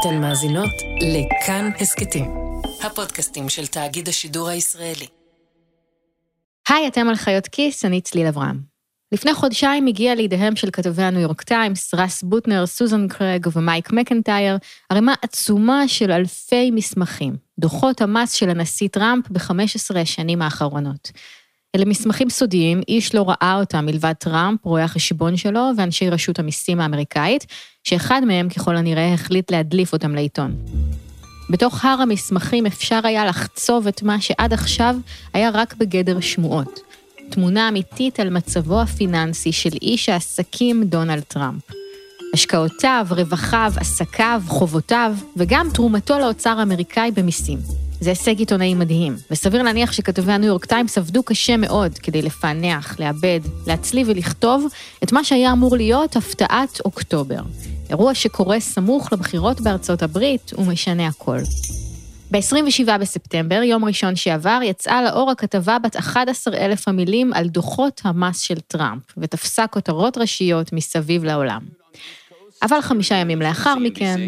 אתן מאזינות לכאן הסכתים, הפודקאסטים של תאגיד השידור הישראלי. היי, אתם על חיות כיס, אני צליל אברהם. לפני חודשיים הגיע לידיהם של כתבי הניו יורק טיימס, רס בוטנר, סוזן קרג ומייק מקנטייר, ערימה עצומה של אלפי מסמכים, דוחות המס של הנשיא טראמפ ב-15 השנים האחרונות. אלה מסמכים סודיים, איש לא ראה אותם מלבד טראמפ, רואי החשבון שלו ואנשי רשות המיסים האמריקאית, שאחד מהם ככל הנראה החליט להדליף אותם לעיתון. בתוך הר המסמכים אפשר היה לחצוב את מה שעד עכשיו היה רק בגדר שמועות. תמונה אמיתית על מצבו הפיננסי של איש העסקים דונלד טראמפ. השקעותיו, רווחיו, עסקיו, חובותיו, וגם תרומתו לאוצר האמריקאי במיסים. זה הישג עיתונאי מדהים, וסביר להניח שכתבי הניו יורק טיימס עבדו קשה מאוד כדי לפענח, לעבד, להצליב ולכתוב את מה שהיה אמור להיות הפתעת אוקטובר. אירוע שקורה סמוך לבחירות בארצות הברית ומשנה הכל. ב-27 בספטמבר, יום ראשון שעבר, יצאה לאור הכתבה בת 11,000 המילים על דוחות המס של טראמפ, ותפסה כותרות ראשיות מסביב לעולם. אבל חמישה ימים לאחר מכן...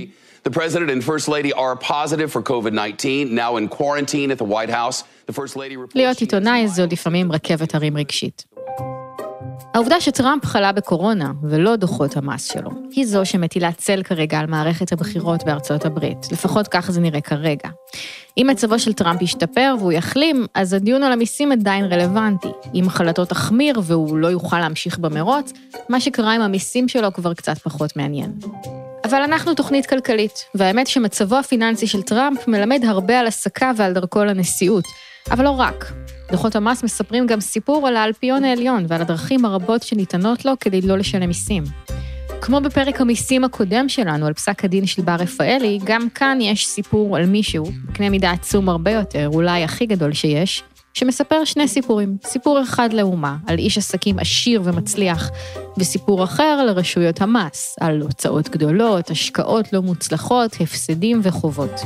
The president and first lady are positive for COVID-19, now in quarantine at the White House. The first lady reports... להיות עיתונאי זו לפעמים רכבת הרים רגשית. העובדה שטראמפ חלה בקורונה, ולא דוחות המס שלו, היא זו שמטילה צל כרגע על מערכת הבחירות בארצות הברית. לפחות כך זה נראה כרגע. אם מצבו של טראמפ ישתפר והוא יחלים, אז הדיון על המיסים עדיין רלוונטי. אם מחלתו תחמיר והוא לא יוכל להמשיך במרוץ, מה שקרה עם המיסים שלו כבר קצת פחות מעניין. אבל אנחנו תוכנית כלכלית, והאמת שמצבו הפיננסי של טראמפ מלמד הרבה על עסקה ועל דרכו לנשיאות, אבל לא רק. דוחות המס מספרים גם סיפור על האלפיון העליון ועל הדרכים הרבות שניתנות לו כדי לא לשלם מיסים. כמו בפרק המיסים הקודם שלנו על פסק הדין של בר רפאלי, גם כאן יש סיפור על מישהו, בקנה מידה עצום הרבה יותר, אולי הכי גדול שיש, שמספר שני סיפורים. סיפור אחד לאומה, על איש עסקים עשיר ומצליח, וסיפור אחר לרשויות המס, על הוצאות גדולות, השקעות לא מוצלחות, הפסדים וחובות.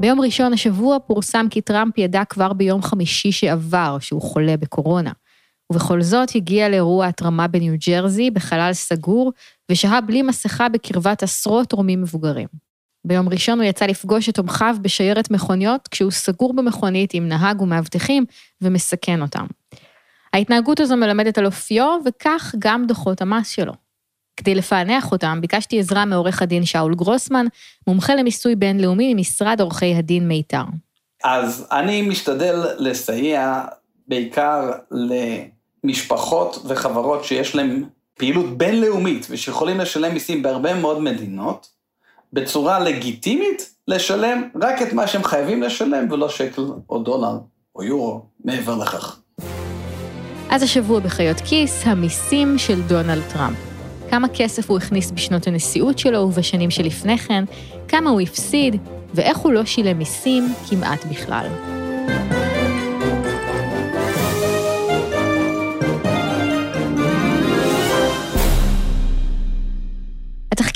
ביום ראשון השבוע פורסם כי טראמפ ידע כבר ביום חמישי שעבר שהוא חולה בקורונה. ובכל זאת הגיע לאירוע התרמה בניו ג'רזי בחלל סגור, ושהה בלי מסכה בקרבת עשרות תורמים מבוגרים. ביום ראשון הוא יצא לפגוש את תומכיו בשיירת מכוניות, כשהוא סגור במכונית עם נהג ומאבטחים ומסכן אותם. ההתנהגות הזו מלמדת על אופיו, וכך גם דוחות המס שלו. כדי לפענח אותם, ביקשתי עזרה מעורך הדין שאול גרוסמן, מומחה למיסוי בינלאומי ממשרד עורכי הדין מיתר. אז אני משתדל לסייע בעיקר למשפחות וחברות שיש להן פעילות בינלאומית ושיכולים לשלם מיסים בהרבה מאוד מדינות, בצורה לגיטימית לשלם רק את מה שהם חייבים לשלם ולא שקל או דולר או יורו מעבר לכך. אז השבוע בחיות כיס, המיסים של דונלד טראמפ. כמה כסף הוא הכניס בשנות הנשיאות שלו ובשנים שלפני כן, כמה הוא הפסיד, ואיך הוא לא שילם מיסים כמעט בכלל.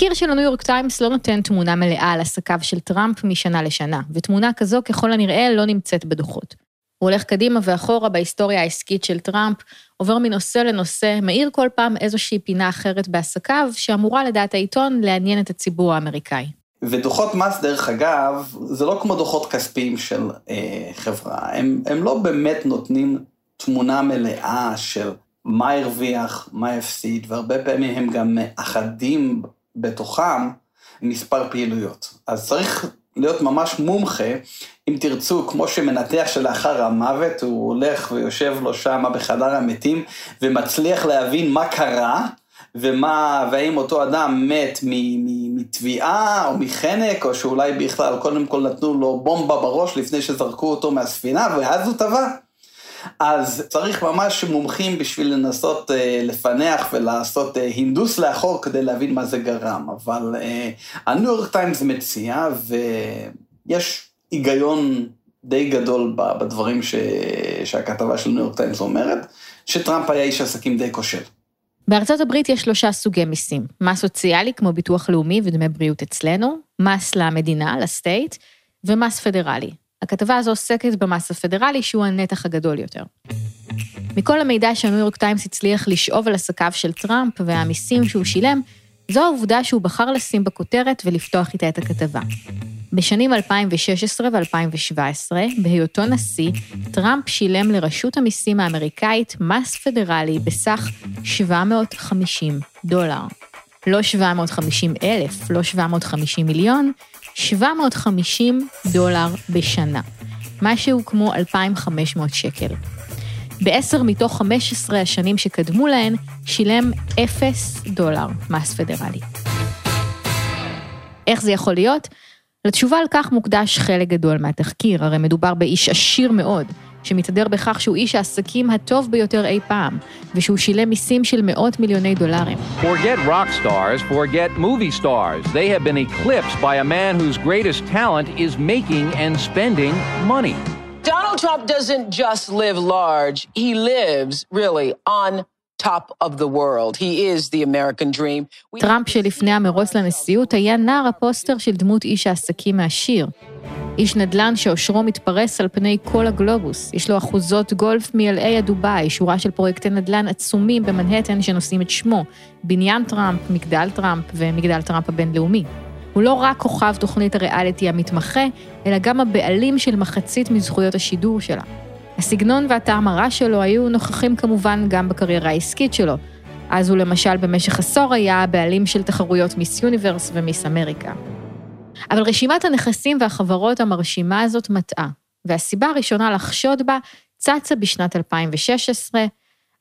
התחקיר של הניו יורק טיימס לא נותן תמונה מלאה על עסקיו של טראמפ משנה לשנה, ותמונה כזו ככל הנראה לא נמצאת בדוחות. הוא הולך קדימה ואחורה בהיסטוריה העסקית של טראמפ, עובר מנושא לנושא, מאיר כל פעם איזושהי פינה אחרת בעסקיו, שאמורה לדעת העיתון לעניין את הציבור האמריקאי. ודוחות מס, דרך אגב, זה לא כמו דוחות כספיים של אה, חברה, הם, הם לא באמת נותנים תמונה מלאה של מה הרוויח, מה הפסיד, והרבה פעמים הם גם מאחדים בתוכם מספר פעילויות. אז צריך להיות ממש מומחה, אם תרצו, כמו שמנתח שלאחר המוות, הוא הולך ויושב לו שם בחדר המתים, ומצליח להבין מה קרה, ומה, והאם אותו אדם מת מתביעה או מחנק, או שאולי בכלל קודם כל נתנו לו בומבה בראש לפני שזרקו אותו מהספינה, ואז הוא טבע. אז צריך ממש מומחים בשביל לנסות אה, לפענח ולעשות אה, הינדוס לאחור כדי להבין מה זה גרם, אבל אה, הניו יורק טיימס מציע ויש היגיון די גדול בדברים ש... שהכתבה של ניו יורק טיימס אומרת, שטראמפ היה איש עסקים די כושל. בארצות הברית יש שלושה סוגי מיסים, מס סוציאלי כמו ביטוח לאומי ודמי בריאות אצלנו, מס למדינה, ל state, ומס פדרלי, הכתבה הזו עוסקת במס הפדרלי, שהוא הנתח הגדול יותר. מכל המידע שהניו יורק טיימס הצליח לשאוב על עסקיו של טראמפ והמיסים שהוא שילם, זו העובדה שהוא בחר לשים בכותרת ולפתוח איתה את הכתבה. בשנים 2016 ו-2017, בהיותו נשיא, טראמפ שילם לרשות המיסים האמריקאית מס פדרלי בסך 750 דולר. לא 750 אלף, לא 750 מיליון, 750 דולר בשנה. משהו כמו 2,500 שקל. בעשר מתוך 15 השנים שקדמו להן, שילם 0 דולר מס פדרלי. איך זה יכול להיות? לתשובה על כך מוקדש חלק גדול מהתחקיר, הרי מדובר באיש עשיר מאוד, שמתהדר בכך שהוא איש העסקים הטוב ביותר אי פעם, ושהוא שילם מיסים של מאות מיליוני דולרים. Forget rock stars, forget movie stars. They have been eclipsed by a man whose greatest talent is making and spending money. Donald Trump doesn't just live large, he lives really on top of the world. He is the American dream. We- טראמפ שלפני המרוץ לנשיאות היה נער הפוסטר של דמות איש העסקים העשיר. איש נדל"ן שעושרו מתפרס על פני כל הגלובוס. יש לו אחוזות גולף מ-LA עד דובאי, שורה של פרויקטי נדל"ן עצומים במנהטן שנושאים את שמו, בניין טראמפ, מגדל טראמפ ומגדל טראמפ הבינלאומי. הוא לא רק כוכב תוכנית הריאליטי המתמחה, אלא גם הבעלים של מחצית מזכויות השידור שלה. הסגנון והטעם הרע שלו היו נוכחים כמובן גם בקריירה העסקית שלו. אז הוא למשל במשך עשור היה הבעלים של תחרויות מיס יוניברס ומיס אמריקה. אבל רשימת הנכסים והחברות המרשימה הזאת מטעה, והסיבה הראשונה לחשוד בה צצה בשנת 2016,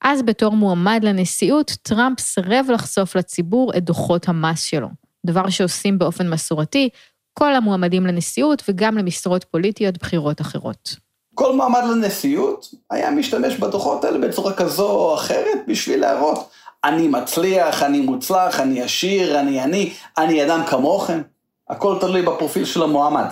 אז בתור מועמד לנשיאות, טראמפ סירב לחשוף לציבור את דוחות המס שלו, דבר שעושים באופן מסורתי כל המועמדים לנשיאות וגם למשרות פוליטיות בכירות אחרות. כל מועמד לנשיאות היה משתמש בדוחות האלה בצורה כזו או אחרת בשביל להראות, אני מצליח, אני מוצלח, אני עשיר, אני אני, אני אדם כמוכם. הכל תלוי בפרופיל של המועמד.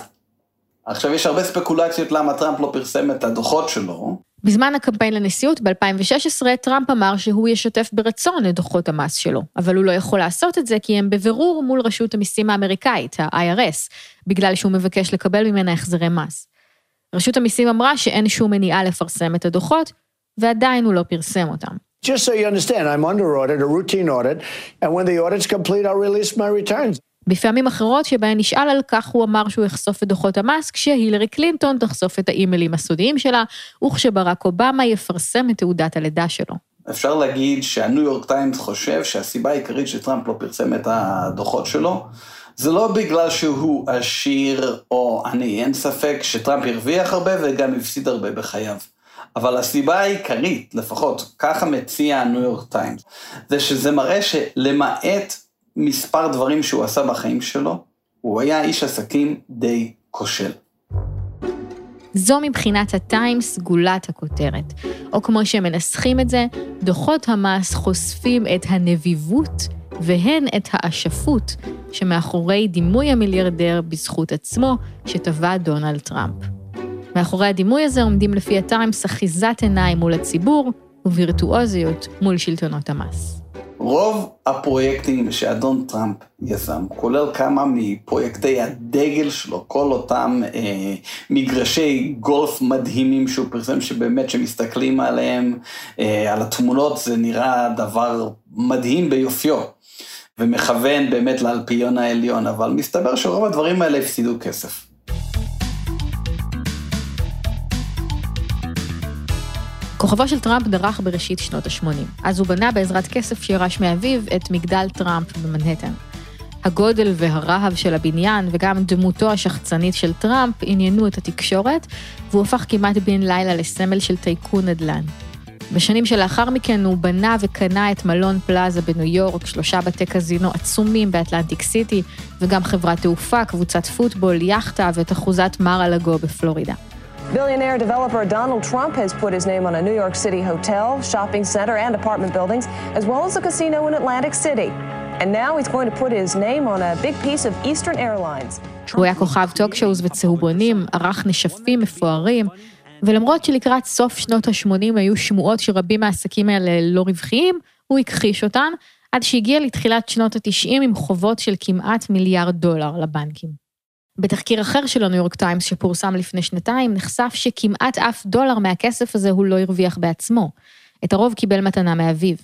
עכשיו, יש הרבה ספקולציות למה טראמפ לא פרסם את הדוחות שלו. בזמן הקמפיין לנשיאות ב-2016, טראמפ אמר שהוא ישתף ברצון את דוחות המס שלו, אבל הוא לא יכול לעשות את זה כי הם בבירור מול רשות המיסים האמריקאית, ה-IRS, בגלל שהוא מבקש לקבל ממנה החזרי מס. רשות המיסים אמרה שאין שום מניעה לפרסם את הדוחות, ועדיין הוא לא פרסם אותם. Just so you understand, I'm under audit, a routine audit, and when the audit's complete, I'll release my returns. בפעמים אחרות שבהן נשאל על כך, הוא אמר שהוא יחשוף את דוחות המס, כשהילרי קלינטון תחשוף את האימיילים הסודיים שלה, וכשברק אובמה יפרסם את תעודת הלידה שלו. אפשר להגיד שהניו יורק טיימס חושב שהסיבה העיקרית שטראמפ לא פרסם את הדוחות שלו, זה לא בגלל שהוא עשיר או עני, אין ספק שטראמפ הרוויח הרבה וגם הפסיד הרבה בחייו. אבל הסיבה העיקרית, לפחות ככה מציע הניו יורק טיימס, זה שזה מראה שלמעט מספר דברים שהוא עשה בחיים שלו, הוא היה איש עסקים די כושל. זו מבחינת הטיימס גולת הכותרת. או כמו שמנסחים את זה, דוחות המס חושפים את הנביבות והן את האשפות שמאחורי דימוי המיליארדר בזכות עצמו שטבע דונלד טראמפ. מאחורי הדימוי הזה עומדים לפי הטיימס אחיזת עיניים מול הציבור ווירטואוזיות מול שלטונות המס. רוב הפרויקטים שאדון טראמפ יזם, כולל כמה מפרויקטי הדגל שלו, כל אותם אה, מגרשי גולף מדהימים שהוא פרסם, שבאמת שמסתכלים עליהם, אה, על התמונות, זה נראה דבר מדהים ביופיו, ומכוון באמת לאלפיון העליון, אבל מסתבר שרוב הדברים האלה הפסידו כסף. כוכבו של טראמפ דרך בראשית שנות ה-80. אז הוא בנה בעזרת כסף שירש מאביו את מגדל טראמפ במנהטן. הגודל והרהב של הבניין וגם דמותו השחצנית של טראמפ עניינו את התקשורת, והוא הפך כמעט בן לילה לסמל של טייקון נדל"ן. בשנים שלאחר מכן הוא בנה וקנה את מלון פלאזה בניו יורק, שלושה בתי קזינו עצומים באטלנטיק סיטי, וגם חברת תעופה, קבוצת פוטבול, יאכטה ואת אחוזת מר אלגו בפלורידה. Billionaire developer Donald Trump has put his name on a New York City hotel, shopping center, and apartment buildings, as well as a casino in Atlantic City. And now he's going to put his name on a big piece of Eastern Airlines. הוא היה כוכב טוק שואוז וצהובונים, ערך נשפים מפוארים, ולמרות שלקראת סוף שנות ה-80 היו שמועות שרבים מהעסקים האלה לא רווחיים, הוא הכחיש אותן, עד שהגיע לתחילת שנות ה-90 עם חובות של כמעט מיליארד דולר לבנקים. בתחקיר אחר של הניו יורק טיימס שפורסם לפני שנתיים, נחשף שכמעט אף דולר מהכסף הזה הוא לא הרוויח בעצמו. את הרוב קיבל מתנה מאביו.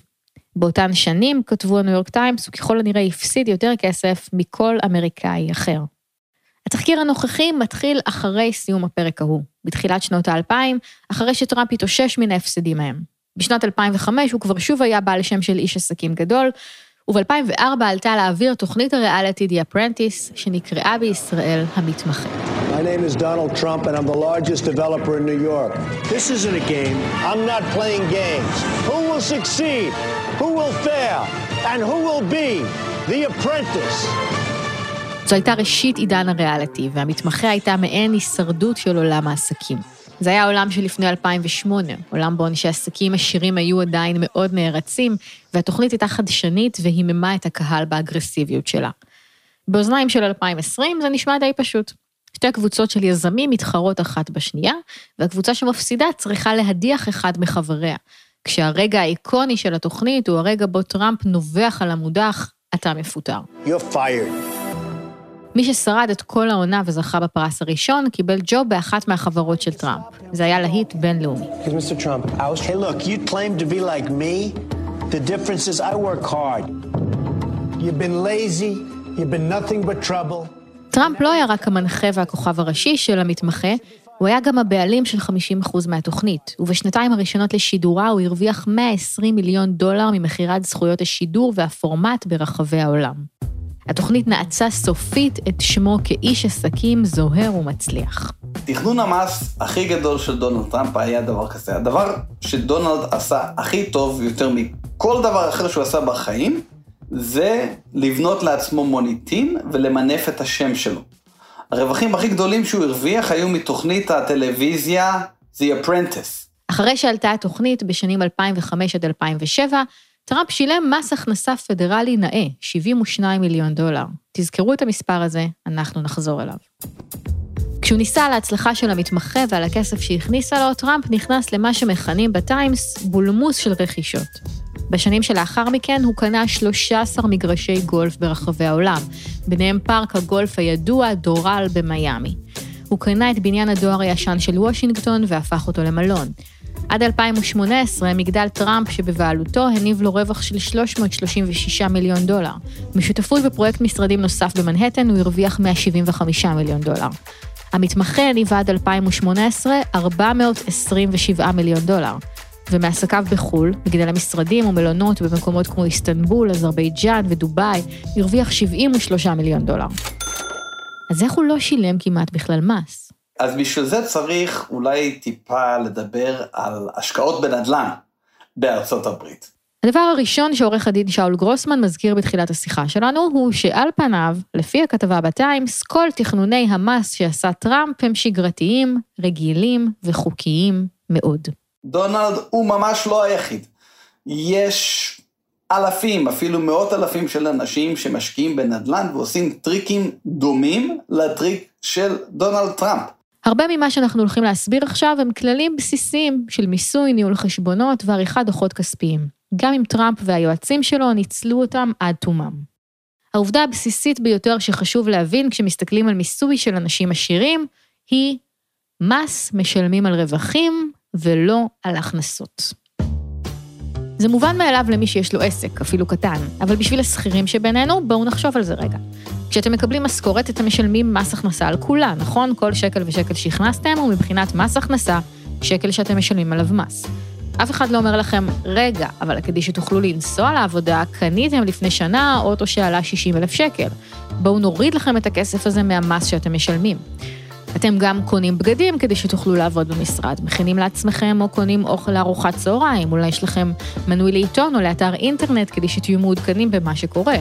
באותן שנים, כתבו הניו יורק טיימס, הוא ככל הנראה הפסיד יותר כסף מכל אמריקאי אחר. התחקיר הנוכחי מתחיל אחרי סיום הפרק ההוא, בתחילת שנות האלפיים, אחרי שטראמפ התאושש מן ההפסדים ההם. בשנת 2005 הוא כבר שוב היה בעל שם של איש עסקים גדול, וב-2004 עלתה לאוויר תוכנית הריאליטי The Apprentice, שנקראה בישראל המתמחה. My name is Donald Trump, and I'm the largest developer in New York. This isn't a game. I'm not playing games. Who will succeed? Who will fail? And who will be the apprentice? זו הייתה ראשית עידן הריאליטי, והמתמחה הייתה מעין הישרדות של עולם העסקים. זה היה עולם שלפני 2008, עולם בו אנשי עסקים עשירים היו עדיין מאוד נערצים, והתוכנית הייתה חדשנית והיממה את הקהל באגרסיביות שלה. באוזניים של 2020 זה נשמע די פשוט. שתי קבוצות של יזמים מתחרות אחת בשנייה, והקבוצה שמפסידה צריכה להדיח אחד מחבריה. כשהרגע האיקוני של התוכנית הוא הרגע בו טראמפ נובח על המודח, אתה מפוטר. You're fired. מי ששרד את כל העונה וזכה בפרס הראשון, קיבל ג'וב באחת מהחברות של טראמפ. זה היה להיט בינלאומי. Mr. Trump, I was... Hey, look, you claim to be like me. The difference is I work hard. You've been lazy. You've been nothing but trouble. טראמפ לא היה רק המנחה והכוכב הראשי של המתמחה, הוא היה גם הבעלים של 50% מהתוכנית, ובשנתיים הראשונות לשידורה הוא הרוויח 120 מיליון דולר ממכירת זכויות השידור והפורמט ברחבי העולם. התוכנית נעצה סופית את שמו כאיש עסקים זוהר ומצליח. תכנון המס הכי גדול של דונלד טראמפ היה דבר כזה. הדבר שדונלד עשה הכי טוב יותר מכל דבר אחר שהוא עשה בחיים, זה לבנות לעצמו מוניטין ולמנף את השם שלו. הרווחים הכי גדולים שהוא הרוויח היו מתוכנית הטלוויזיה The Apprentice. אחרי שעלתה התוכנית בשנים 2005 עד 2007, טראמפ שילם מס הכנסה פדרלי נאה, 72 מיליון דולר. תזכרו את המספר הזה, אנחנו נחזור אליו. כשהוא ניסה על ההצלחה של המתמחה ועל הכסף שהכניסה לו, טראמפ נכנס למה שמכנים בטיימס בולמוס של רכישות. בשנים שלאחר מכן הוא קנה 13 מגרשי גולף ברחבי העולם, ביניהם פארק הגולף הידוע דורל במיאמי. הוא קנה את בניין הדואר הישן של וושינגטון והפך אותו למלון. עד 2018, מגדל טראמפ שבבעלותו הניב לו רווח של 336 מיליון דולר. משותפות בפרויקט משרדים נוסף במנהטן הוא הרוויח 175 מיליון דולר. המתמחה הניב עד 2018 427 מיליון דולר. ומעסקיו בחו"ל, מגדלי משרדים ומלונות במקומות כמו איסטנבול, אזרבייג'אן ודובאי, הרוויח 73 מיליון דולר. אז איך הוא לא שילם כמעט בכלל מס? אז בשביל זה צריך אולי טיפה לדבר על השקעות בנדל"ן בארצות הברית. הדבר הראשון שעורך הדין שאול גרוסמן מזכיר בתחילת השיחה שלנו, הוא שעל פניו, לפי הכתבה בטיימס, כל תכנוני המס שעשה טראמפ הם שגרתיים, רגילים וחוקיים מאוד. דונלד הוא ממש לא היחיד. יש אלפים, אפילו מאות אלפים של אנשים שמשקיעים בנדל"ן ועושים טריקים דומים לטריק של דונלד טראמפ. הרבה ממה שאנחנו הולכים להסביר עכשיו הם כללים בסיסיים של מיסוי, ניהול חשבונות ועריכת דוחות כספיים. גם אם טראמפ והיועצים שלו ניצלו אותם עד תומם. העובדה הבסיסית ביותר שחשוב להבין כשמסתכלים על מיסוי של אנשים עשירים, היא שמס משלמים על רווחים ולא על הכנסות. זה מובן מאליו למי שיש לו עסק, אפילו קטן, אבל בשביל השכירים שבינינו, בואו נחשוב על זה רגע. כשאתם מקבלים משכורת, אתם משלמים מס הכנסה על כולה, נכון? כל שקל ושקל שהכנסתם הוא מבחינת מס הכנסה, שקל שאתם משלמים עליו מס. אף אחד לא אומר לכם, רגע, אבל כדי שתוכלו לנסוע לעבודה, קניתם לפני שנה אוטו שעלה 60 אלף שקל. בואו נוריד לכם את הכסף הזה מהמס שאתם משלמים. אתם גם קונים בגדים כדי שתוכלו לעבוד במשרד, מכינים לעצמכם או קונים אוכל לארוחת צהריים, אולי יש לכם מנוי לעיתון או לאתר אינטרנט כדי שתהיו מעודכנים במה שקורה,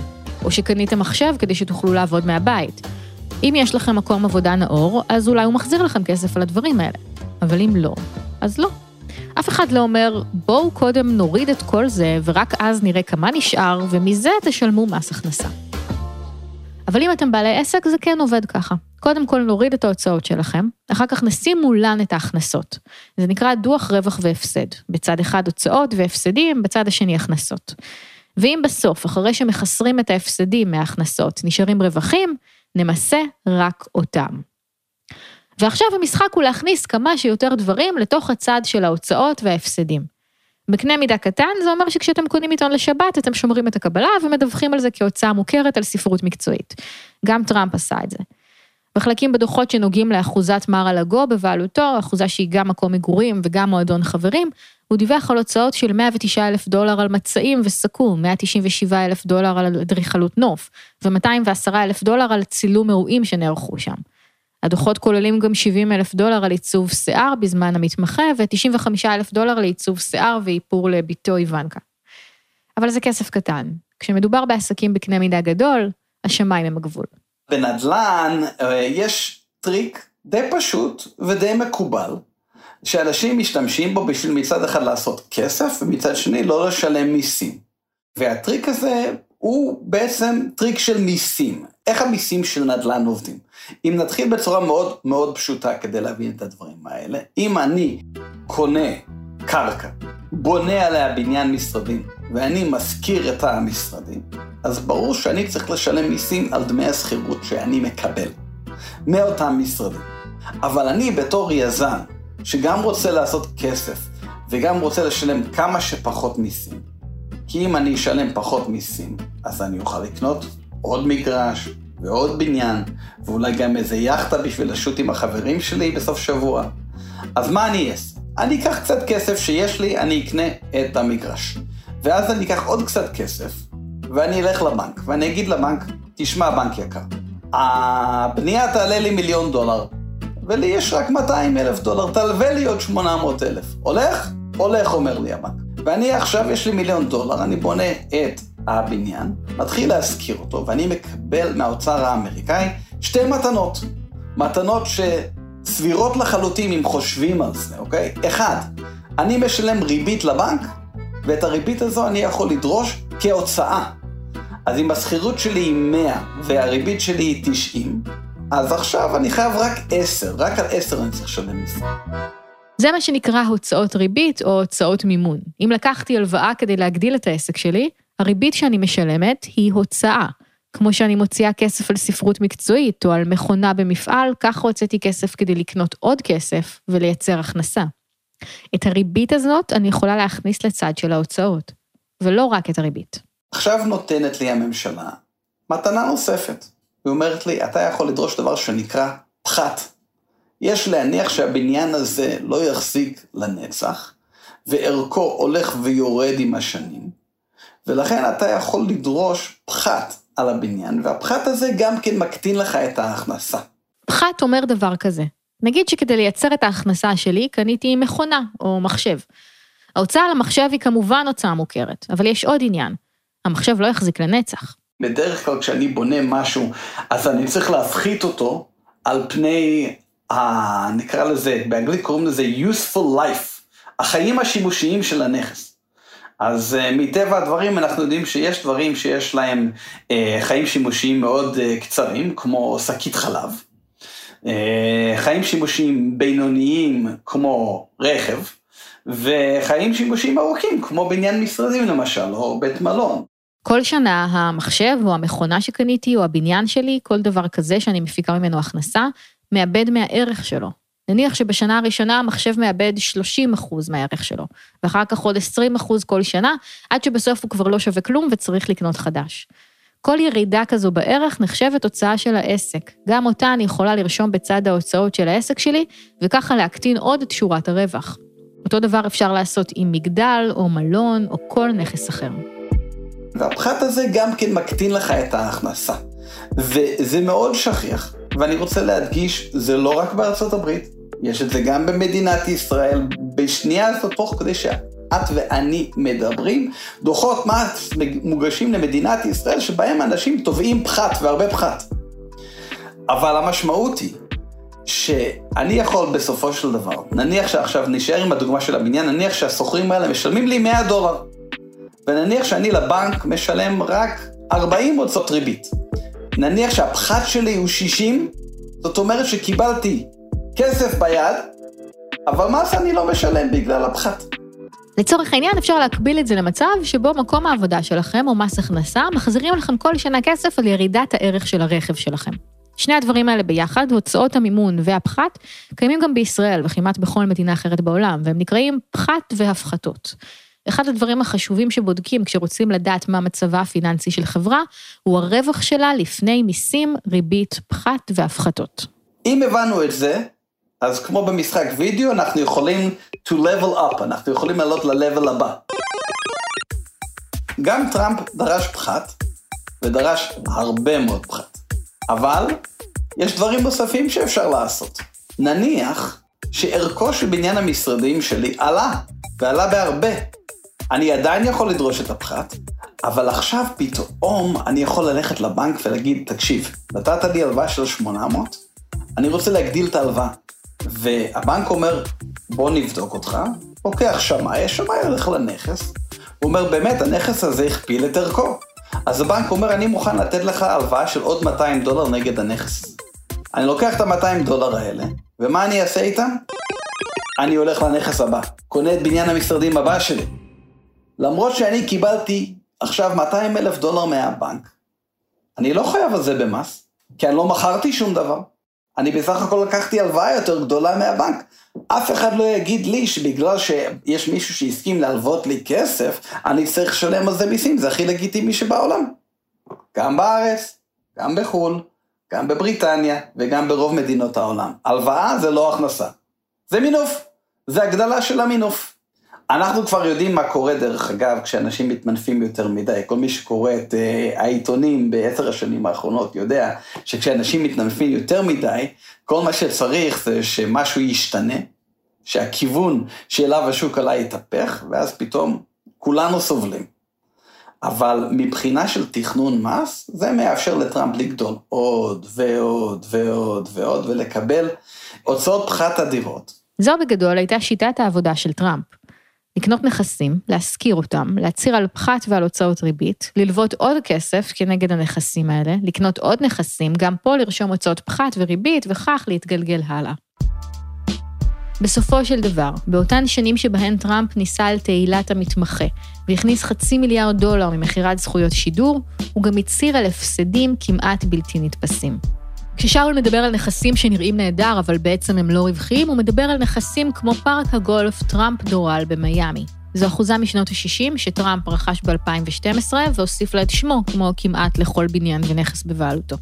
או שקניתם מחשב כדי שתוכלו לעבוד מהבית. אם יש לכם מקום עבודה נאור, אז אולי הוא מחזיר לכם כסף על הדברים האלה. אבל אם לא, אז לא. אף אחד לא אומר, בואו קודם נוריד את כל זה, ורק אז נראה כמה נשאר, ומזה תשלמו מס הכנסה. אבל אם אתם בעלי עסק, זה כן עובד ככה. קודם כל נוריד את ההוצאות שלכם, אחר כך נשים מולן את ההכנסות. זה נקרא דוח רווח והפסד. בצד אחד הוצאות והפסדים, בצד השני הכנסות. ואם בסוף, אחרי שמחסרים את ההפסדים מההכנסות, נשארים רווחים, נמסה רק אותם. ועכשיו המשחק הוא להכניס כמה שיותר דברים לתוך הצד של ההוצאות וההפסדים. בקנה מידה קטן זה אומר שכשאתם קונים עיתון לשבת אתם שומרים את הקבלה ומדווחים על זה כהוצאה מוכרת על ספרות מקצועית. גם טראמפ עשה את זה. בחלקים בדוחות שנוגעים לאחוזת מר הלגו בבעלותו, אחוזה שהיא גם מקום מגורים וגם מועדון חברים, הוא דיווח על הוצאות של 109 אלף דולר על מצעים וסכו"ם, 197 אלף דולר על אדריכלות נוף, ו-210 אלף דולר על צילום אירועים שנערכו שם. הדוחות כוללים גם 70 אלף דולר על עיצוב שיער בזמן המתמחה, ו-95 אלף דולר לעיצוב שיער ואיפור לביתו איוונקה. אבל זה כסף קטן. כשמדובר בעסקים בקנה מידה גדול, השמיים הם הגבול. בנדל"ן אה, יש טריק די פשוט ודי מקובל, שאנשים משתמשים בו בשביל מצד אחד לעשות כסף, ומצד שני לא לשלם מיסים. והטריק הזה הוא בעצם טריק של מיסים. איך המיסים של נדל"ן עובדים? אם נתחיל בצורה מאוד מאוד פשוטה כדי להבין את הדברים האלה, אם אני קונה קרקע, בונה עליה בניין משרדים, ואני משכיר את המשרדים, אז ברור שאני צריך לשלם מיסים על דמי השכירות שאני מקבל מאותם משרדים. אבל אני בתור יזם, שגם רוצה לעשות כסף, וגם רוצה לשלם כמה שפחות מיסים, כי אם אני אשלם פחות מיסים, אז אני אוכל לקנות עוד מגרש ועוד בניין, ואולי גם איזה יאכטה בשביל לשוט עם החברים שלי בסוף שבוע. אז מה אני אעשה? אני אקח קצת כסף שיש לי, אני אקנה את המגרש. ואז אני אקח עוד קצת כסף, ואני אלך לבנק, ואני אגיד לבנק, תשמע, בנק יקר, הבנייה תעלה לי מיליון דולר, ולי יש רק 200 אלף דולר, תלווה לי עוד 800 אלף. הולך? הולך, אומר לי הבנק. ואני עכשיו, יש לי מיליון דולר, אני בונה את הבניין, מתחיל להשכיר אותו, ואני מקבל מהאוצר האמריקאי שתי מתנות. מתנות שסבירות לחלוטין אם חושבים על זה, אוקיי? אחד, אני משלם ריבית לבנק, ואת הריבית הזו אני יכול לדרוש כהוצאה. אז אם השכירות שלי היא 100 והריבית שלי היא 90, אז עכשיו אני חייב רק 10, רק על 10 אני צריך לשלם מיסים. זה מה שנקרא הוצאות ריבית או הוצאות מימון. אם לקחתי הלוואה כדי להגדיל את העסק שלי, הריבית שאני משלמת היא הוצאה. כמו שאני מוציאה כסף על ספרות מקצועית או על מכונה במפעל, ככה הוצאתי כסף כדי לקנות עוד כסף ולייצר הכנסה. את הריבית הזאת אני יכולה להכניס לצד של ההוצאות, ולא רק את הריבית. עכשיו נותנת לי הממשלה מתנה נוספת. היא אומרת לי, אתה יכול לדרוש דבר שנקרא פחת. יש להניח שהבניין הזה לא יחזיק לנצח, וערכו הולך ויורד עם השנים, ולכן אתה יכול לדרוש פחת על הבניין, והפחת הזה גם כן מקטין לך את ההכנסה. פחת אומר דבר כזה, נגיד שכדי לייצר את ההכנסה שלי, קניתי מכונה או מחשב. ההוצאה על המחשב היא כמובן הוצאה מוכרת, אבל יש עוד עניין, המחשב לא יחזיק לנצח. בדרך כלל כשאני בונה משהו, אז אני צריך להפחית אותו על פני, ה... נקרא לזה, באנגלית קוראים לזה useful life, החיים השימושיים של הנכס. אז uh, מטבע הדברים אנחנו יודעים שיש דברים שיש להם uh, חיים שימושיים מאוד uh, קצרים, כמו שקית חלב. Uh, חיים שימושיים בינוניים כמו רכב, וחיים שימושיים ארוכים כמו בניין משרדים למשל, או בית מלון. כל שנה המחשב או המכונה שקניתי או הבניין שלי, כל דבר כזה שאני מפיקה ממנו הכנסה, מאבד מהערך שלו. נניח שבשנה הראשונה המחשב מאבד 30 אחוז מהערך שלו, ואחר כך עוד 20 אחוז כל שנה, עד שבסוף הוא כבר לא שווה כלום וצריך לקנות חדש. כל ירידה כזו בערך נחשבת הוצאה של העסק. גם אותה אני יכולה לרשום בצד ההוצאות של העסק שלי, וככה להקטין עוד את שורת הרווח. אותו דבר אפשר לעשות עם מגדל, או מלון, או כל נכס אחר. והפחת הזה גם כן מקטין לך את ההכנסה. וזה מאוד שכיח, ואני רוצה להדגיש, זה לא רק בארצות הברית, יש את זה גם במדינת ישראל, בשנייה הזאת, תוך כדי שאת ואני מדברים, דוחות מס מוגשים למדינת ישראל, שבהם אנשים תובעים פחת, והרבה פחת. אבל המשמעות היא, שאני יכול בסופו של דבר, נניח שעכשיו נשאר עם הדוגמה של הבניין, נניח שהשוכרים האלה משלמים לי 100 דולר. ונניח שאני לבנק משלם רק 40 הוצאות ריבית. נניח שהפחת שלי הוא 60, זאת אומרת שקיבלתי כסף ביד, אבל מס אני לא משלם בגלל הפחת. לצורך העניין אפשר להקביל את זה למצב שבו מקום העבודה שלכם או מס הכנסה מחזירים לכם כל שנה כסף על ירידת הערך של הרכב שלכם. שני הדברים האלה ביחד, הוצאות המימון והפחת, קיימים גם בישראל וכמעט בכל מדינה אחרת בעולם, והם נקראים פחת והפחתות. אחד הדברים החשובים שבודקים כשרוצים לדעת מה מצבה הפיננסי של חברה, הוא הרווח שלה לפני מיסים, ריבית, פחת והפחתות. אם הבנו את זה, אז כמו במשחק וידאו, אנחנו יכולים to level up, אנחנו יכולים לעלות ל-level הבא. גם טראמפ דרש פחת, ודרש הרבה מאוד פחת. אבל יש דברים נוספים שאפשר לעשות. נניח שערכו של בניין המשרדים שלי עלה, ועלה בהרבה. אני עדיין יכול לדרוש את הפחת, אבל עכשיו פתאום אני יכול ללכת לבנק ולהגיד, תקשיב, נתת לי הלוואה של 800, אני רוצה להגדיל את ההלוואה. והבנק אומר, בוא נבדוק אותך, לוקח שמאי, השמאי הולך לנכס, הוא אומר, באמת, הנכס הזה הכפיל את ערכו. אז הבנק אומר, אני מוכן לתת לך הלוואה של עוד 200 דולר נגד הנכס. אני לוקח את ה-200 דולר האלה, ומה אני אעשה איתם? אני הולך לנכס הבא, קונה את בניין המשרדים הבא שלי. למרות שאני קיבלתי עכשיו 200 אלף דולר מהבנק, אני לא חייב על זה במס, כי אני לא מכרתי שום דבר. אני בסך הכל לקחתי הלוואה יותר גדולה מהבנק. אף אחד לא יגיד לי שבגלל שיש מישהו שהסכים להלוות לי כסף, אני צריך לשלם על זה מיסים, זה הכי לגיטימי שבעולם. גם בארץ, גם בחו"ל, גם בבריטניה וגם ברוב מדינות העולם. הלוואה זה לא הכנסה. זה מינוף, זה הגדלה של המינוף. אנחנו כבר יודעים מה קורה, דרך אגב, כשאנשים מתמנפים יותר מדי. כל מי שקורא את uh, העיתונים בעשר השנים האחרונות יודע שכשאנשים מתמנפים יותר מדי, כל מה שצריך זה שמשהו ישתנה, שהכיוון שאליו השוק עלה יתהפך, ואז פתאום כולנו סובלים. אבל מבחינה של תכנון מס, זה מאפשר לטראמפ לגדול עוד ועוד ועוד ועוד ולקבל הוצאות פחת אדירות. זו בגדול הייתה שיטת העבודה של טראמפ. לקנות נכסים, להשכיר אותם, להצהיר על פחת ועל הוצאות ריבית, ללוות עוד כסף כנגד הנכסים האלה, לקנות עוד נכסים, גם פה לרשום הוצאות פחת וריבית, וכך להתגלגל הלאה. בסופו של דבר, באותן שנים שבהן טראמפ ניסה על תהילת המתמחה והכניס חצי מיליארד דולר ממכירת זכויות שידור, הוא גם הצהיר על הפסדים כמעט בלתי נתפסים. כששאול מדבר על נכסים שנראים נהדר, אבל בעצם הם לא רווחיים, הוא מדבר על נכסים כמו פארק הגולף טראמפ דורל במיאמי. זו אחוזה משנות ה-60 שטראמפ רכש ב-2012 והוסיף לה את שמו, כמו כמעט לכל בניין ונכס בבעלותו.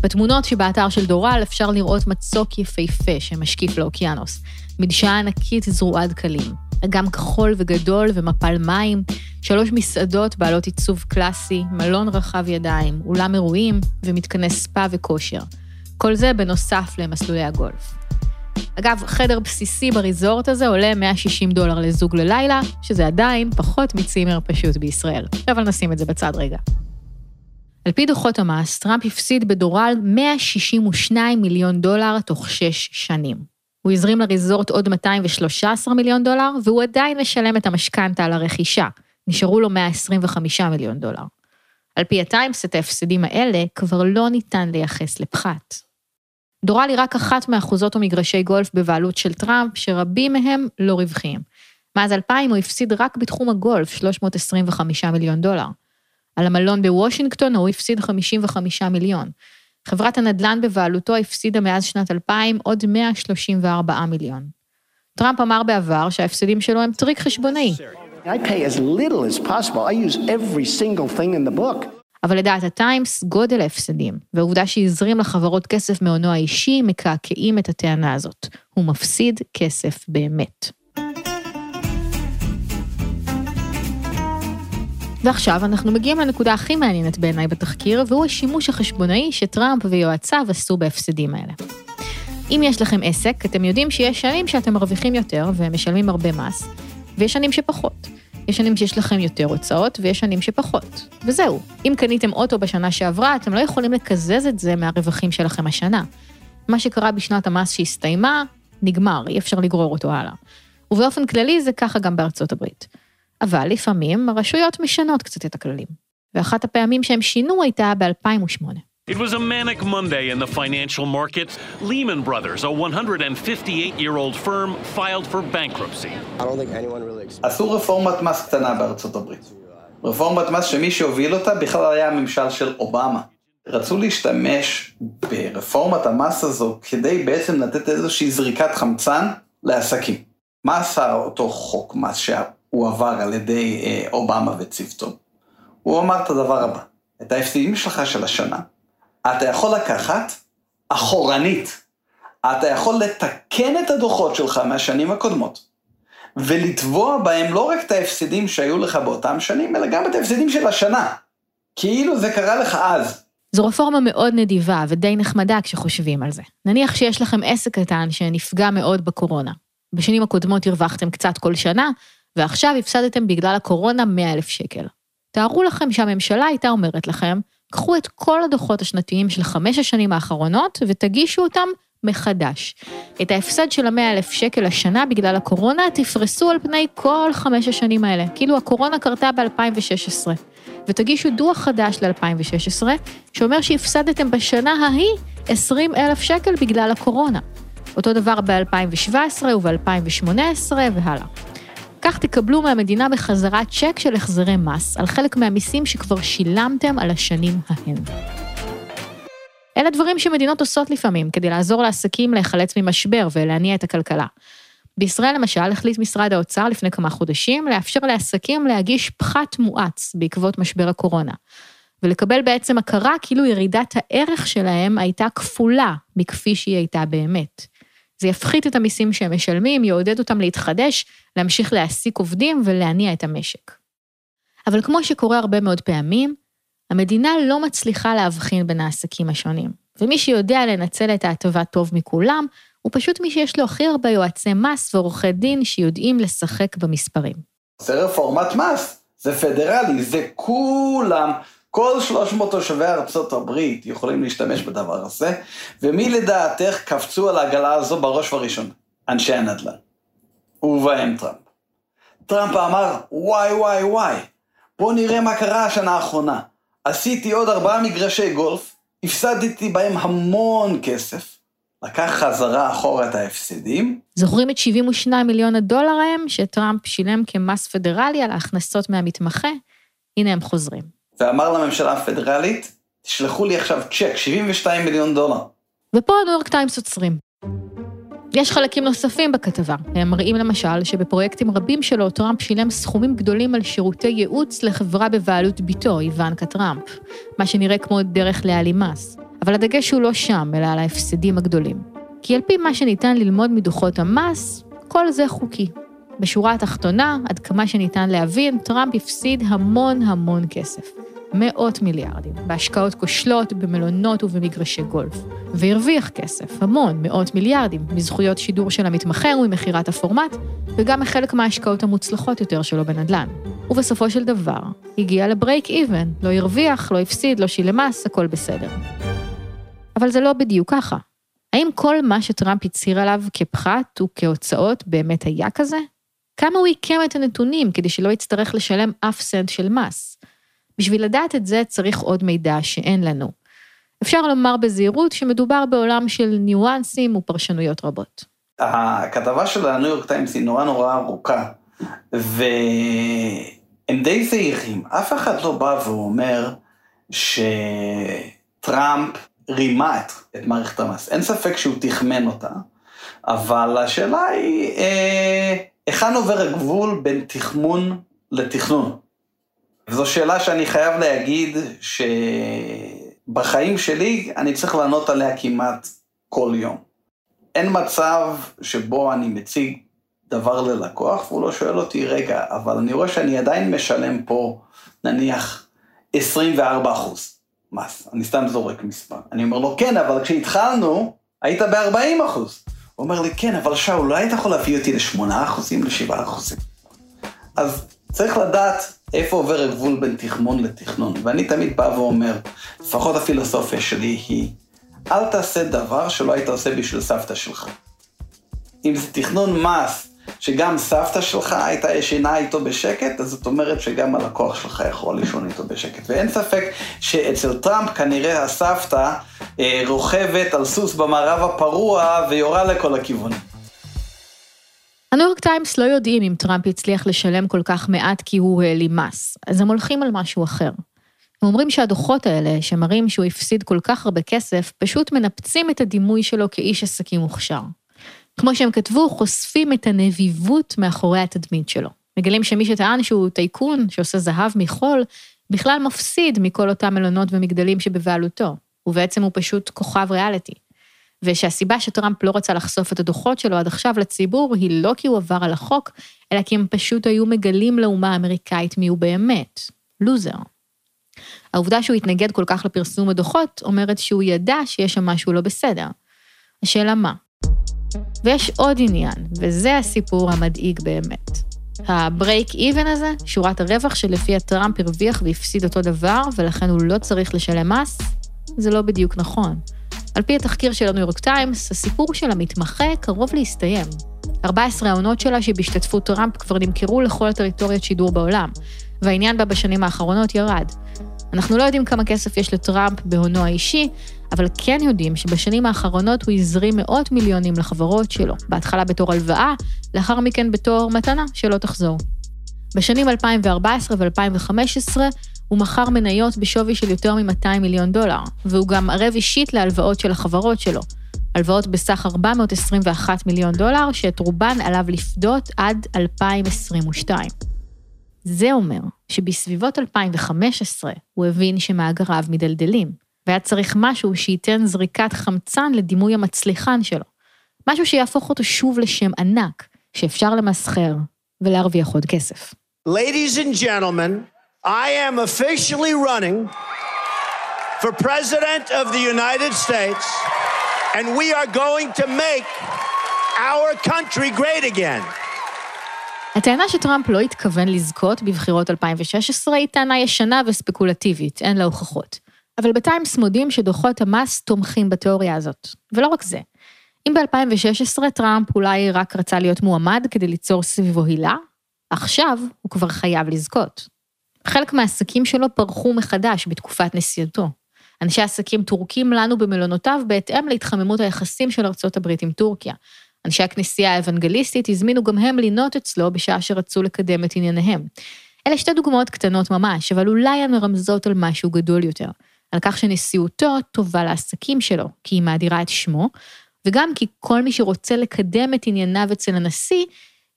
בתמונות שבאתר של דורל אפשר לראות מצוק יפהפה שמשקיף לאוקיינוס, מדשאה ענקית זרועה דקלים, אגם כחול וגדול ומפל מים, שלוש מסעדות בעלות עיצוב קלאסי, מלון רחב ידיים, אולם אירועים ומתקני ספא וכושר. כל זה בנוסף למסלולי הגולף. אגב, חדר בסיסי בריזורט הזה עולה 160 דולר לזוג ללילה, שזה עדיין פחות מצימר פשוט בישראל. אבל נשים את זה בצד רגע. על פי דוחות המס, טראמפ הפסיד בדורל 162 מיליון דולר תוך שש שנים. הוא הזרים לריזורט עוד 213 מיליון דולר, והוא עדיין משלם את המשכנתה על הרכישה. נשארו לו 125 מיליון דולר. על פי הטיימס, את ההפסדים האלה כבר לא ניתן לייחס לפחת. דורל היא רק אחת מאחוזות ומגרשי גולף בבעלות של טראמפ, שרבים מהם לא רווחיים. מאז 2000 הוא הפסיד רק בתחום הגולף 325 מיליון דולר. על המלון בוושינגטון הוא הפסיד 55 מיליון. חברת הנדל"ן בבעלותו הפסידה מאז שנת 2000 עוד 134 מיליון. טראמפ אמר בעבר שההפסדים שלו הם טריק חשבונאי. אבל לדעת הטיימס, גודל ההפסדים, והעובדה שהזרים לחברות כסף מהונו האישי, מקעקעים את הטענה הזאת. הוא מפסיד כסף באמת. ועכשיו אנחנו מגיעים לנקודה הכי מעניינת בעיניי בתחקיר, והוא השימוש החשבונאי שטראמפ ויועציו עשו בהפסדים האלה. אם יש לכם עסק, אתם יודעים שיש שנים שאתם מרוויחים יותר ומשלמים הרבה מס, ויש שנים שפחות. יש שנים שיש לכם יותר הוצאות, ויש שנים שפחות. וזהו. אם קניתם אוטו בשנה שעברה, אתם לא יכולים לקזז את זה מהרווחים שלכם השנה. מה שקרה בשנת המס שהסתיימה, נגמר, אי אפשר לגרור אותו הלאה. ובאופן כללי זה ככה גם בארצות הברית. אבל לפעמים הרשויות משנות קצת את הכללים. ואחת הפעמים שהם שינו הייתה ב-2008. It was a manic Monday in the financial markets. Lehman Brothers, a 158-year-old firm, filed for bankruptcy. עשו רפורמת מס קטנה בארצות הברית. רפורמת מס שמי שהוביל אותה בכלל היה הממשל של אובמה. רצו להשתמש ברפורמת המס הזו כדי בעצם לתת איזושהי זריקת חמצן לעסקים. מה עשה אותו חוק מס הועבר על ידי אה, אובמה וצוותו, הוא אמר את הדבר הבא, את ההפסדים שלך של השנה, אתה יכול לקחת אחורנית, אתה יכול לתקן את הדוחות שלך מהשנים הקודמות, ולתבוע בהם לא רק את ההפסדים שהיו לך באותם שנים, אלא גם את ההפסדים של השנה. כאילו זה קרה לך אז. זו רפורמה מאוד נדיבה ודי נחמדה כשחושבים על זה. נניח שיש לכם עסק קטן שנפגע מאוד בקורונה. בשנים הקודמות הרווחתם קצת כל שנה, ועכשיו הפסדתם בגלל הקורונה 100 אלף שקל. תארו לכם שהממשלה הייתה אומרת לכם, קחו את כל הדוחות השנתיים של חמש השנים האחרונות ותגישו אותם מחדש. את ההפסד של המאה אלף שקל לשנה בגלל הקורונה תפרסו על פני כל חמש השנים האלה, כאילו הקורונה קרתה ב-2016. ותגישו דוח חדש ל-2016, שאומר שהפסדתם בשנה ההיא 20 אלף שקל בגלל הקורונה. אותו דבר ב-2017 וב-2018 והלאה. כך תקבלו מהמדינה בחזרה צ'ק של החזרי מס על חלק מהמיסים שכבר שילמתם על השנים ההן. אלה דברים שמדינות עושות לפעמים כדי לעזור לעסקים להיחלץ ממשבר ולהניע את הכלכלה. בישראל למשל החליט משרד האוצר לפני כמה חודשים לאפשר לעסקים להגיש פחת מואץ בעקבות משבר הקורונה, ולקבל בעצם הכרה כאילו ירידת הערך שלהם הייתה כפולה מכפי שהיא הייתה באמת. זה יפחית את המיסים שהם משלמים, יעודד אותם להתחדש, להמשיך להעסיק עובדים ולהניע את המשק. אבל כמו שקורה הרבה מאוד פעמים, המדינה לא מצליחה להבחין בין העסקים השונים, ומי שיודע לנצל את ההטבה טוב מכולם, הוא פשוט מי שיש לו הכי הרבה יועצי מס ועורכי דין שיודעים לשחק במספרים. זה רפורמת מס, זה פדרלי, זה כולם, כל 300 תושבי ארצות הברית יכולים להשתמש בדבר הזה, ומי לדעתך קפצו על העגלה הזו בראש ובראשון? אנשי הנדל"ן. ובהם טראמפ. טראמפ אמר, וואי וואי וואי, בואו נראה מה קרה השנה האחרונה. עשיתי עוד ארבעה מגרשי גולף, הפסדתי בהם המון כסף, לקח חזרה אחורה את ההפסדים. זוכרים את 72 מיליון הדולר ההם שטראמפ שילם כמס פדרלי על ההכנסות מהמתמחה? הנה הם חוזרים. ואמר לממשלה הפדרלית, תשלחו לי עכשיו צ'ק, 72 מיליון דולר. ופה הניו יורק טיימס עוצרים. יש חלקים נוספים בכתבה. הם מראים למשל שבפרויקטים רבים שלו טראמפ שילם סכומים גדולים על שירותי ייעוץ לחברה בבעלות בתו, איוונקה טראמפ, מה שנראה כמו דרך להעלים מס. אבל הדגש הוא לא שם, אלא על ההפסדים הגדולים. כי על פי מה שניתן ללמוד מדוחות המס, כל זה חוקי. בשורה התחתונה, עד כמה שניתן להבין, טראמפ הפסיד המון המון כסף. מאות מיליארדים, בהשקעות כושלות, במלונות ובמגרשי גולף. והרוויח כסף, המון, מאות מיליארדים, מזכויות שידור של המתמחה וממכירת הפורמט, וגם מחלק מההשקעות המוצלחות יותר שלו בנדל"ן. ובסופו של דבר, הגיע ל break even, לא הרוויח, לא הפסיד, לא שילם מס, הכל בסדר. אבל זה לא בדיוק ככה. האם כל מה שטראמפ הצהיר עליו כפחת וכהוצאות באמת היה כזה? כמה הוא עיקם את הנתונים כדי שלא יצטרך לשלם אף סנט של מס? בשביל לדעת את זה צריך עוד מידע שאין לנו. אפשר לומר בזהירות שמדובר בעולם של ניואנסים ופרשנויות רבות. הכתבה של הניו יורק טיימס היא נורא נורא ארוכה, והם די זהירים. אף אחד לא בא ואומר שטראמפ רימה את, מערכת המס. אין ספק שהוא תחמן אותה, אבל השאלה היא, אה, היכן עובר הגבול בין תחמון לתכנון? וזו שאלה שאני חייב להגיד שבחיים שלי אני צריך לענות עליה כמעט כל יום. אין מצב שבו אני מציג דבר ללקוח והוא לא שואל אותי, רגע, אבל אני רואה שאני עדיין משלם פה, נניח, 24 אחוז. מס, אני סתם זורק מספר. אני אומר לו, כן, אבל כשהתחלנו, היית ב-40 אחוז. הוא אומר לי, כן, אבל שאול, לא היית יכול להביא אותי ל-8 אחוזים, ל-7 אחוזים. אז צריך לדעת איפה עובר הגבול בין תכמון לתכנון. ואני תמיד בא ואומר, לפחות הפילוסופיה שלי היא, אל תעשה דבר שלא היית עושה בשביל סבתא שלך. אם זה תכנון מס שגם סבתא שלך הייתה ישנה איתו בשקט, אז זאת אומרת שגם הלקוח שלך יכול לישון איתו בשקט. ואין ספק שאצל טראמפ כנראה הסבתא אה, רוכבת על סוס במערב הפרוע ויורה לכל הכיוונים. הניו יורק טיימס לא יודעים אם טראמפ הצליח לשלם כל כך מעט כי הוא העלים מס, אז הם הולכים על משהו אחר. הם אומרים שהדוחות האלה, שמראים שהוא הפסיד כל כך הרבה כסף, פשוט מנפצים את הדימוי שלו כאיש עסקים מוכשר. כמו שהם כתבו, חושפים את הנביבות מאחורי התדמית שלו. מגלים שמי שטען שהוא טייקון, שעושה זהב מחול, בכלל מפסיד מכל אותם מלונות ומגדלים שבבעלותו, ובעצם הוא פשוט כוכב ריאליטי. ושהסיבה שטראמפ לא רצה לחשוף את הדוחות שלו עד עכשיו לציבור, היא לא כי הוא עבר על החוק, אלא כי הם פשוט היו מגלים לאומה האמריקאית מי הוא באמת, לוזר. העובדה שהוא התנגד כל כך לפרסום הדוחות, אומרת שהוא ידע שיש שם משהו לא בסדר. השאלה מה? ויש עוד עניין, וזה הסיפור המדאיג באמת. ה-break even הזה, שורת הרווח שלפיה טראמפ הרוויח והפסיד אותו דבר, ולכן הוא לא צריך לשלם מס, זה לא בדיוק נכון. על פי התחקיר של הניו יורק טיימס, הסיפור של המתמחה קרוב להסתיים. 14 העונות שלה שבהשתתפות טראמפ כבר נמכרו לכל הטריטוריות שידור בעולם, והעניין בה בשנים האחרונות ירד. אנחנו לא יודעים כמה כסף יש לטראמפ בהונו האישי, אבל כן יודעים שבשנים האחרונות הוא הזרים מאות מיליונים לחברות שלו, בהתחלה בתור הלוואה, לאחר מכן בתור מתנה שלא תחזור. בשנים 2014 ו-2015 הוא מכר מניות בשווי של יותר מ-200 מיליון דולר, והוא גם ערב אישית להלוואות של החברות שלו. הלוואות בסך 421 מיליון דולר, שאת רובן עליו לפדות עד 2022. זה אומר שבסביבות 2015 הוא הבין שמאגריו מדלדלים, והיה צריך משהו שייתן זריקת חמצן לדימוי המצליחן שלו. משהו שיהפוך אותו שוב לשם ענק, שאפשר למסחר ולהרוויח עוד כסף. Ladies and gentlemen, I am officially running for President of the United States, and we are going to make our country great again. הטענה שטראמפ לא התכוון לזכות בבחירות 2016 היא טענה ישנה וספקולטיבית, אין לה הוכחות. אבל בטיימס מודים שדוחות המס תומכים בתיאוריה הזאת. ולא רק זה. אם ב-2016 טראמפ אולי רק רצה להיות מועמד כדי ליצור סביבו הילה, עכשיו הוא כבר חייב לזכות. חלק מהעסקים שלו פרחו מחדש בתקופת נשיאותו. אנשי עסקים טורקים לנו במלונותיו בהתאם להתחממות היחסים של ארצות הברית עם טורקיה. אנשי הכנסייה האוונגליסטית הזמינו גם הם לינות אצלו בשעה שרצו לקדם את ענייניהם. אלה שתי דוגמאות קטנות ממש, אבל אולי הן מרמזות על משהו גדול יותר. על כך שנשיאותו טובה לעסקים שלו, כי היא מאדירה את שמו, וגם כי כל מי שרוצה לקדם את ענייניו אצל הנשיא,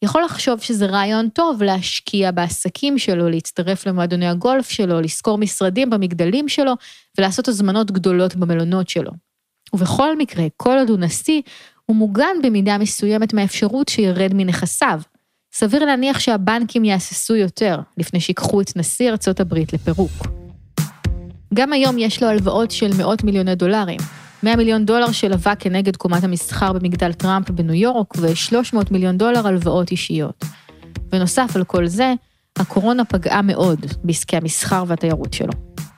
יכול לחשוב שזה רעיון טוב להשקיע בעסקים שלו, להצטרף למועדוני הגולף שלו, לשכור משרדים במגדלים שלו, ולעשות הזמנות גדולות במלונות שלו. ובכל מקרה, כל עוד הוא נשיא, הוא מוגן במידה מסוימת מהאפשרות שירד מנכסיו. סביר להניח שהבנקים יהססו יותר, לפני שיקחו את נשיא ארצות הברית לפירוק. גם היום יש לו הלוואות של מאות מיליוני דולרים. 100 מיליון דולר שלווה כנגד קומת המסחר במגדל טראמפ בניו יורק, ו-300 מיליון דולר הלוואות אישיות. ונוסף על כל זה, הקורונה פגעה מאוד בעסקי המסחר והתיירות שלו.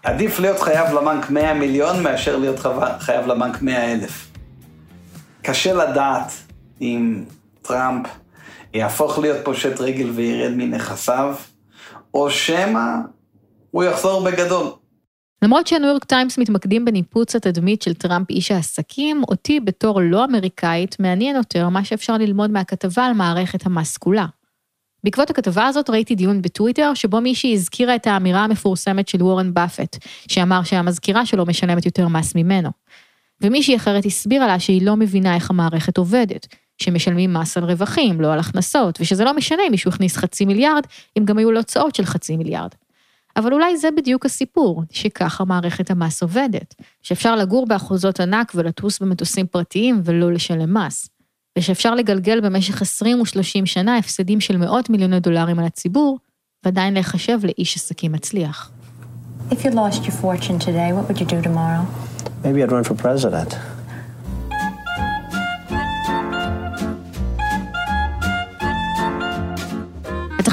עדיף להיות חייב לבנק 100 מיליון מאשר להיות חייב לבנק 100 אלף. קשה לדעת אם טראמפ יהפוך להיות פושט רגל וירד מנכסיו, או שמא הוא יחזור בגדול. למרות שהניו יורק טיימס מתמקדים בניפוץ התדמית של טראמפ איש העסקים, אותי בתור לא אמריקאית מעניין יותר מה שאפשר ללמוד מהכתבה על מערכת המס כולה. בעקבות הכתבה הזאת ראיתי דיון בטוויטר, שבו מישהי הזכירה את האמירה המפורסמת של וורן באפט, שאמר שהמזכירה שלו משלמת יותר מס ממנו. ומישהי אחרת הסבירה לה שהיא לא מבינה איך המערכת עובדת, שמשלמים מס על רווחים, לא על הכנסות, ושזה לא משנה אם מישהו הכניס חצי מיליארד, אם גם היו לו הוצאות של חצי מיליארד. אבל אולי זה בדיוק הסיפור, שככה מערכת המס עובדת, שאפשר לגור באחוזות ענק ולטוס במטוסים פרטיים ולא לשלם מס, ושאפשר לגלגל במשך 20 ו-30 שנה הפסדים של מאות מיליוני דולרים על הציבור, ועדיין להיחשב לאיש עסקים מצליח. If you lost your fortune today, what would you do tomorrow? Maybe I'd run for president.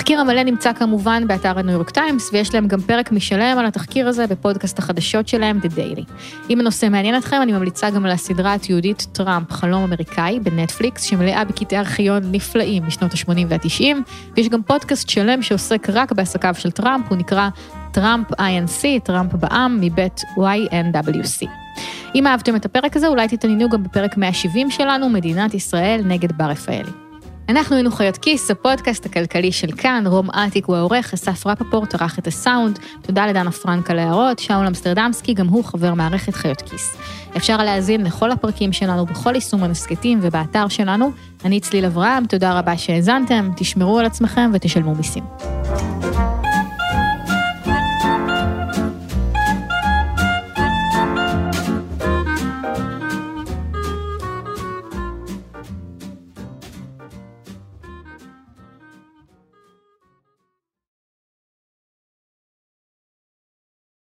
התחקיר המלא נמצא כמובן באתר הניו יורק טיימס, ויש להם גם פרק מושלם על התחקיר הזה בפודקאסט החדשות שלהם, The Daily. אם הנושא מעניין אתכם, אני ממליצה גם על הסדרה התיעודית טראמפ, חלום אמריקאי, בנטפליקס, שמלאה בקטעי ארכיון נפלאים משנות ה-80 וה-90, ויש גם פודקאסט שלם שעוסק רק בעסקיו של טראמפ, הוא נקרא Trump Inc, טראמפ בע"מ, מבית WNYC. אם אהבתם את הפרק הזה, אולי תתעניינו גם בפרק 170 שלנו, מדינת ישראל נגד בר רפאלי. אנחנו היינו חיות כיס, הפודקאסט הכלכלי של כאן, רום אטיק הוא העורך, אסף רפפורט ערך את הסאונד, תודה לדנה פרנק על ההערות, שאול אמסטרדמסקי, גם הוא חבר מערכת חיות כיס. אפשר להאזין לכל הפרקים שלנו בכל יישומי ההסכתים ובאתר שלנו. אני צליל אברהם, תודה רבה שהאזנתם, תשמרו על עצמכם ותשלמו מיסים.